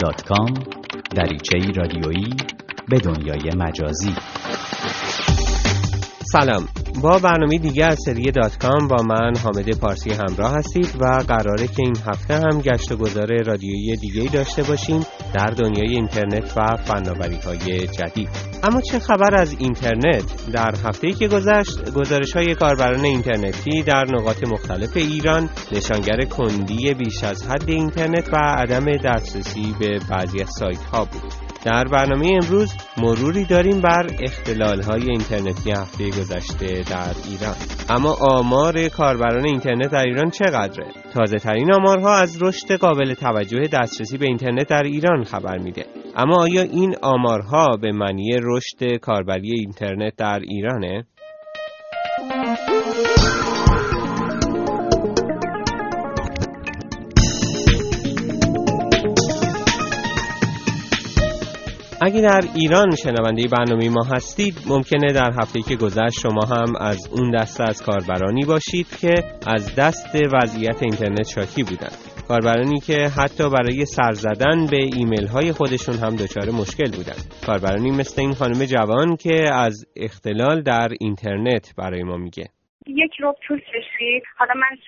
www.persianbooks.com دریچه رادیویی به دنیای مجازی. سلام. با برنامه دیگه از سری دات کام با من حامد پارسی همراه هستید و قراره که این هفته هم گشت و گذار رادیویی دیگه داشته باشیم. در دنیای اینترنت و فناوری های جدید. اما چه خبر از اینترنت؟ در هفته که گذشت گزارش های کاربران اینترنتی در نقاط مختلف ایران نشانگر کندی بیش از حد اینترنت و عدم دسترسی به بعضی از سایت ها بود. در برنامه امروز مروری داریم بر اختلال های اینترنتی هفته گذشته در ایران اما آمار کاربران اینترنت در ایران چقدره؟ تازه ترین آمارها از رشد قابل توجه دسترسی به اینترنت در ایران خبر میده اما آیا این آمارها به معنی رشد کاربری اینترنت در ایرانه؟ اگه در ایران شنونده برنامه ما هستید ممکنه در هفته که گذشت شما هم از اون دست از کاربرانی باشید که از دست وضعیت اینترنت شاکی بودند کاربرانی که حتی برای سر زدن به ایمیل های خودشون هم دچار مشکل بودند کاربرانی مثل این خانم جوان که از اختلال در اینترنت برای ما میگه. یک ربع طول کشید. حالا من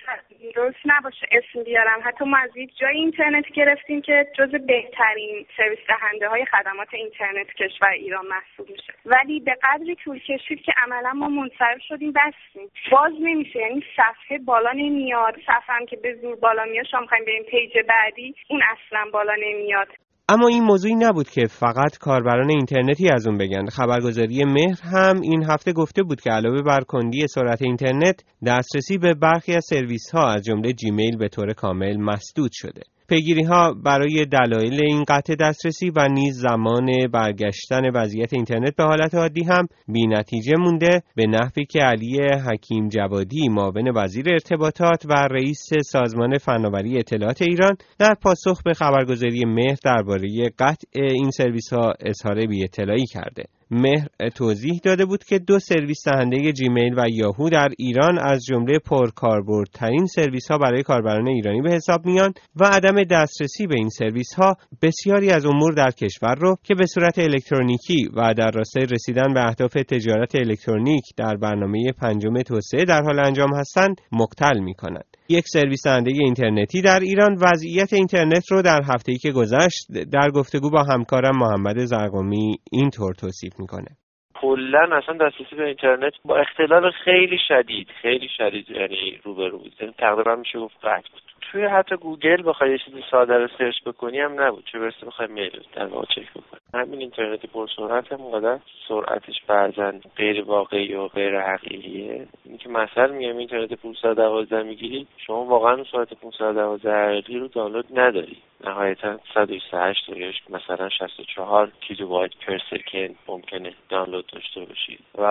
درست نباشه اسم بیارم. حتی ما از یک جای اینترنت گرفتیم که جزو بهترین سرویس دهنده های خدمات اینترنت کشور ایران محسوب میشه. ولی به قدری طول کشید که عملا ما منصرف شدیم بستیم. باز نمیشه. یعنی صفحه بالا نمیاد. صفحه هم که به زور بالا میاد شما بریم page بعدی اون اصلا بالا نمیاد. اما این موضوعی نبود که فقط کاربران اینترنتی از اون بگن. خبرگزاری مهر هم این هفته گفته بود که علاوه بر کندی سرعت اینترنت دسترسی به برخی از سرویس ها از جمله جیمیل به طور کامل مسدود شده. پیگیری ها برای دلایل این قطع دسترسی و نیز زمان برگشتن وضعیت اینترنت به حالت عادی هم بی نتیجه مونده به نحوی که علی حکیم جوادی معاون وزیر ارتباطات و رئیس سازمان فناوری اطلاعات ایران در پاسخ به خبرگزاری مهر درباره قطع این سرویس ها اظهار بی اطلاعی کرده. مهر توضیح داده بود که دو سرویس دهنده جیمیل و یاهو در ایران از جمله پرکاربردترین سرویس ها برای کاربران ایرانی به حساب میان و عدم دسترسی به این سرویس ها بسیاری از امور در کشور رو که به صورت الکترونیکی و در راستای رسیدن به اهداف تجارت الکترونیک در برنامه پنجم توسعه در حال انجام هستند مقتل می کنند. یک سرویس دهنده اینترنتی در ایران وضعیت اینترنت رو در هفته‌ای که گذشت در گفتگو با همکارم محمد زرقامی اینطور توصیف می‌کنه. کلا اصلا دسترسی به اینترنت با اختلال خیلی شدید خیلی شدید یعنی روبرو بود. یعنی تقریبا میشه گفت قطع بود. توی حتی گوگل بخوای یه چیزی ساده رو search بکنی هم نبود. چه برسه بخوای mail در واقع چک بکنی. همین اینترنت پرسرعت هم سرعتش بعضا غیر واقعی و غیر حقیقیه. اینکه مثلا میگم اینترنت 512 می‌گیری شما واقعا سرعت 512 حقیقی رو دانلود نداری. نهایتا 128 یا مثلا 64 کیلوبایت per second ممکنه دانلود داشته باشید و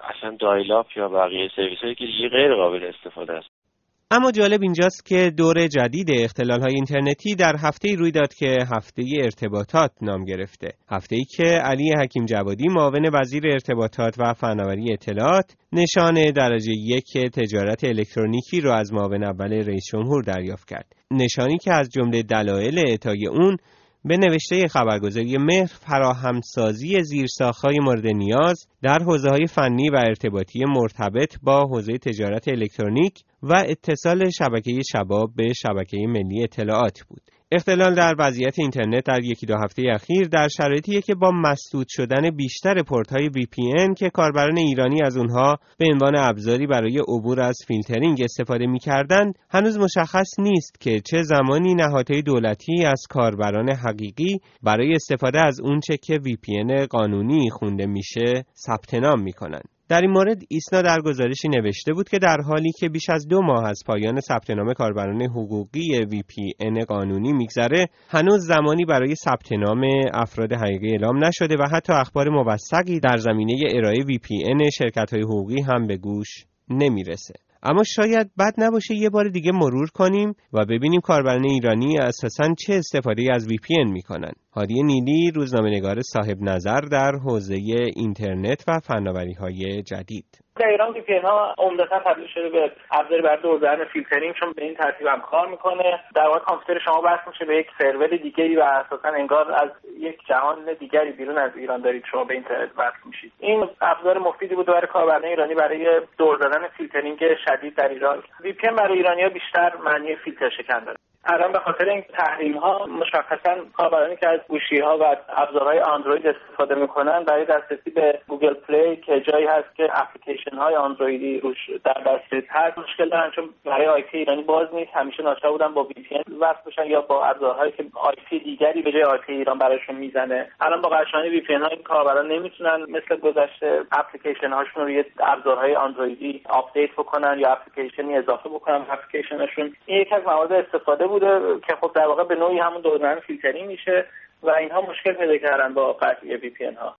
اصلا dial-up یا بقیه سرویس هایی که دیگه غیر قابل استفاده است. اما جالب اینجاست که دور جدید اختلال های اینترنتی در هفته‌ای روی داد که هفته ارتباطات نام گرفته. هفته ای که علی حکیم جوادی معاون وزیر ارتباطات و فناوری اطلاعات نشان درجه یک تجارت الکترونیکی را از معاون اول رئیس جمهور دریافت کرد. نشانی که از جمله دلایل اعطای اون به نوشته خبرگزاری مهر فراهمسازی زیرساختهای مورد نیاز در حوزه های فنی و ارتباطی مرتبط با حوزه تجارت الکترونیک و اتصال شبکه شتاب به شبکه ملی اطلاعات بود. اختلال در وضعیت اینترنت در یکی دو هفته اخیر در شرایطی که با مسدود شدن بیشتر پورت‌های VPN که کاربران ایرانی از اونها به عنوان ابزاری برای عبور از فیلترینگ استفاده می‌کردند هنوز مشخص نیست که چه زمانی نهادهای دولتی از کاربران حقیقی برای استفاده از اونچه که VPN قانونی خونده میشه ثبت نام می‌کنند. در این مورد ایسنا در گزارشی نوشته بود که در حالی که بیش از دو ماه از پایان ثبت نام کاربران حقوقی VPN قانونی میگذره هنوز زمانی برای ثبت نام افراد حقیقی اعلام نشده و حتی اخبار موثقی در زمینه ارائه VPN شرکت های حقوقی هم به گوش نمی‌رسه. اما شاید بد نباشه یه بار دیگه مرور کنیم و ببینیم کاربران ایرانی اساسا چه استفاده‌ای از VPN می‌کنن. هادی نیلی روزنامه‌نگار صاحب نظر در حوزه اینترنت و فناوری های جدید. در ایران VPN ها عمدتا تبدیل شده به ابزاری برای دور زدن فیلترینگ چون به این ترتیب هم کار می‌کنه. در واقع کامپیوتر شما وصل میشه به یک سرور دیگری و اساسا انگار از یک جهان دیگری بیرون از ایران دارید شما به اینترنت وصل میشید. این ابزار مفیدی بود برای کاربران ایرانی برای دور زدن فیلترینگ شدید در ایران. VPN برای ایرانیا بیشتر معنی فیلتر شکن داره. الان به خاطر این تحریم ها مشخصا کاربرانی که از گوشی ها و ابزارهای اندروید استفاده می‌کنن برای دسترسی به گوگل پلی که جایی هست که اپلیکیشن های اندرویدی روش در دسترس هست مشکل دارن چون برای IP ایرانی باز نیست. همیشه ناچار بودن با VPN وصل بشن یا با ابزارهایی که IP دیگری به جای IP ایران براشون می‌زنه. الان با قشانی وی پی ها این کاربران نمی‌تونن مثل گذشته اپلیکیشن هاشون رو روی ابزارهای اندرویدی آپدیت بکنن یا اپلیکیشنی اضافه بکنن اپلیکیشنشون. این یکی از موارد استفاده بوده که خب در واقع به نوعی همون دور زدن فیلترینگ میشه و اینها مشکل پیدا کردن با قطعی VPN ها.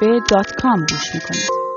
به دات کام گوش می‌کنید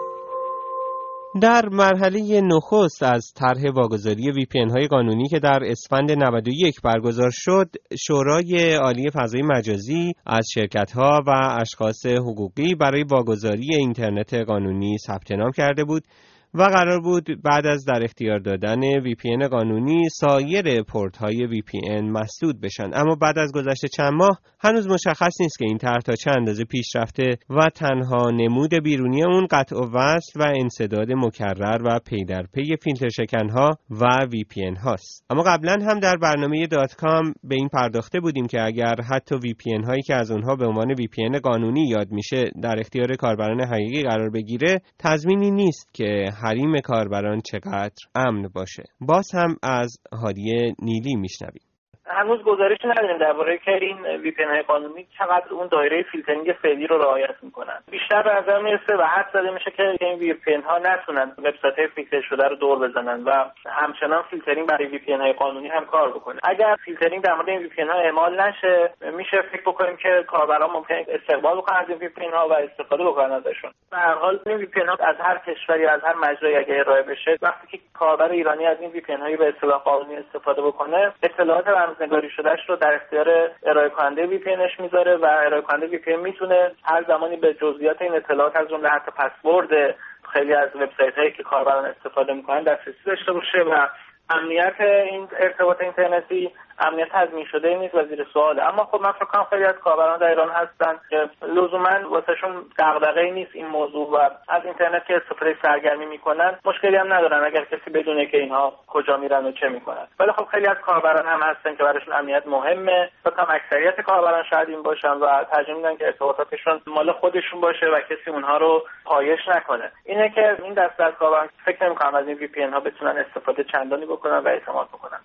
در مرحله نخست از طرح واگذاری VPN های قانونی که در اسفند 91 برگزار شد، شورای عالی فضای مجازی از شرکت ها و اشخاص حقوقی برای واگذاری اینترنت قانونی ثبت نام کرده بود. و قرار بود بعد از در اختیار دادن VPN قانونی سایر پورت های VPN مسدود بشن. اما بعد از گذشت چند ماه هنوز مشخص نیست که این طرح تا چند اندازه پیش رفته و تنها نمود بیرونی اون قطع و وصل و انسداد مکرر و پی در پی فیلتر شکن ها و VPN هاست. اما قبلا هم در برنامه دات کام به این پرداخته بودیم که اگر حتی VPN هایی که از اونها به عنوان VPN قانونی یاد میشه در اختیار کاربران حقیقی قرار بگیره تضمینی نیست که حریم کاربران چقدر امن باشه. باز هم از هادی نیلی میشنویم. هنوز گزارشی نداریم درباره این که این VPN های قانونی چقدر اون دایره فیلترینگ فعلی رو رعایت می‌کنن. بیشتر به نظر می‌رسه و حدس زده میشه که این VPN ها نتونن وبسایت های فیلتر شده رو دور بزنن و همچنان فیلترینگ برای VPN های قانونی هم کار بکنه. اگر فیلترینگ در مورد این VPN ها اعمال نشه میشه فکر بکنیم که کاربران ممکنه استقبال بکنن از این VPN ها و استفاده بکنن ازشون. به هر حال این VPN ها از هر کشوری از هر مجرایی اگه ارائه بشه وقتی که کاربر ایرانی از این VPN هایی به اصطلاح قانونی استفاده بکنه اطلاعات رمزنگاری شدهش رو در اختیار ارائه کننده VPN می‌ذاره و ارائه کننده وی می‌تونه هر زمانی به جزئیات این اطلاعات از جمله حتی پسورد خیلی از وبسایت هایی که کاربران استفاده می‌کنن دسترسی داشته باشه و امنیت این ارتباط اینترنتی امنیت تضمین شده نیست و زیر اما خب من فکر کنم خیلی از کاربران در ایران هستن که لزوما واسهشون دغدغه نیست این موضوع و از اینترنت که استفاده سرگرمی می‌کنن مشکلی هم ندارن اگر کسی بدونه که اینها کجا میرن و چه می‌کنن. ولی خب خیلی از کاربران هم هستن که براشون امنیت مهمه. فکر اکثریت کاربران شاید این باشن و ترجیح میدن که ارتباطاتشون مال خودشون باشه و کسی اونها رو پایش نکنه. اینه که این دسته از کاربران فکر نمی‌کنم از این وی پی ها بتونن استفاده چندانی بکنن و اعتماد بکنن.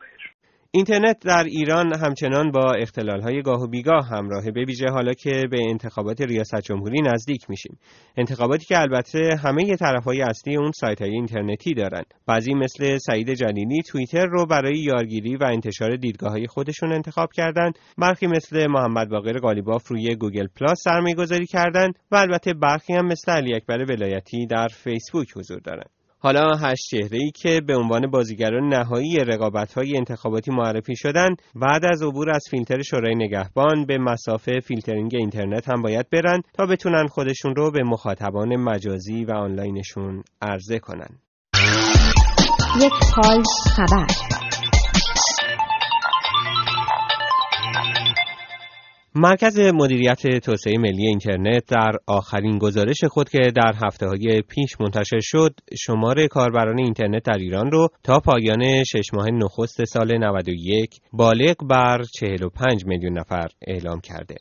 اینترنت در ایران همچنان با های گاه و بیگاه همراهه. به ویژه حالا که به انتخابات ریاست جمهوری نزدیک میشیم. انتخاباتی که البته همه های اصلی اون سایت های اینترنتی دارن. بعضی مثل سعید جلیلی توییتر رو برای یارگیری و انتشار دیدگاه های خودشون انتخاب کردند برخی مثل محمد باقر قالیباف روی گوگل پلاس سرمایه گذاری کردند و البته برخی هم مثل علی اکبر ولایتی در فیسبوک حضور دارند حالا هشت چهره ای که به عنوان بازیگران نهایی رقابت های انتخاباتی معرفی شدن بعد از عبور از فیلتر شورای نگهبان به مصاف فیلترینگ اینترنت هم باید برن تا بتونن خودشون رو به مخاطبان مجازی و آنلاینشون عرضه کنن. یک خبر. مرکز مدیریت توسعه ملی اینترنت در آخرین گزارش خود که در هفته های پیش منتشر شد شمار کاربران اینترنت در ایران رو تا پایان شش ماه نخست سال 91 بالغ بر 45 میلیون نفر اعلام کرده.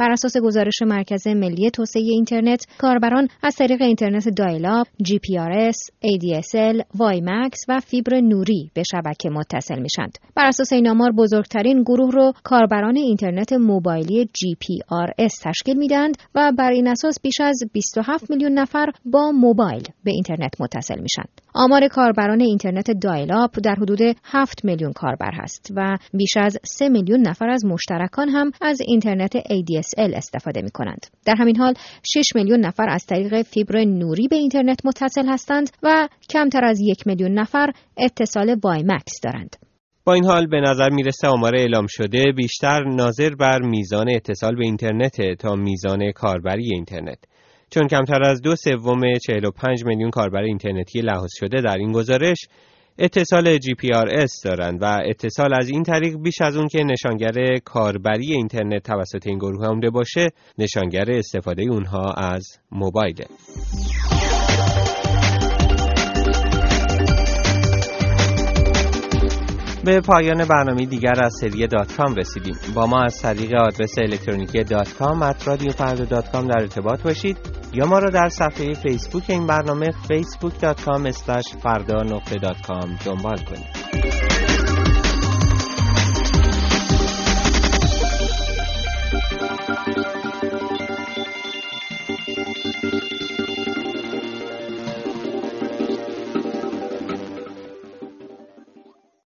بر اساس گزارش مرکز ملی توسعه اینترنت کاربران از طریق اینترنت dial-up، GPRS، ADSL، WiMAX و فیبر نوری به شبکه متصل میشند. بر اساس این آمار بزرگترین گروه رو کاربران اینترنت موبایلی GPRS تشکیل می‌دهند و بر این اساس بیش از 27 میلیون نفر با موبایل به اینترنت متصل میشند. آمار کاربران اینترنت dial-up در حدود 7 میلیون کاربر هست و بیش از 3 میلیون نفر از مشترکان هم از اینترنت ADSL DSL استفاده می کنند. در همین حال 6 میلیون نفر از طریق فیبر نوری به اینترنت متصل هستند و کمتر از یک میلیون نفر اتصال WiMAX دارند. با این حال به نظر می‌رسه آمار اعلام شده بیشتر ناظر بر میزان اتصال به اینترنت تا میزان کاربری اینترنت چون کمتر از دو سوم 45 میلیون کاربر اینترنتی لحاظ شده در این گزارش اتصال GPRS دارند و اتصال از این طریق بیش از اون که نشانگر کاربری اینترنت توسط این گروه عمده باشه نشانگر استفاده اونها از موبایله. به پایان برنامه دیگر از سری دات کام رسیدیم. با ما از طریق آدرس الکترونیکی دات کام دات کام در ارتباط باشید یا ما را در صفحه فیسبوک این برنامه facebook.com فردا نقطه دات کام دنبال کنید.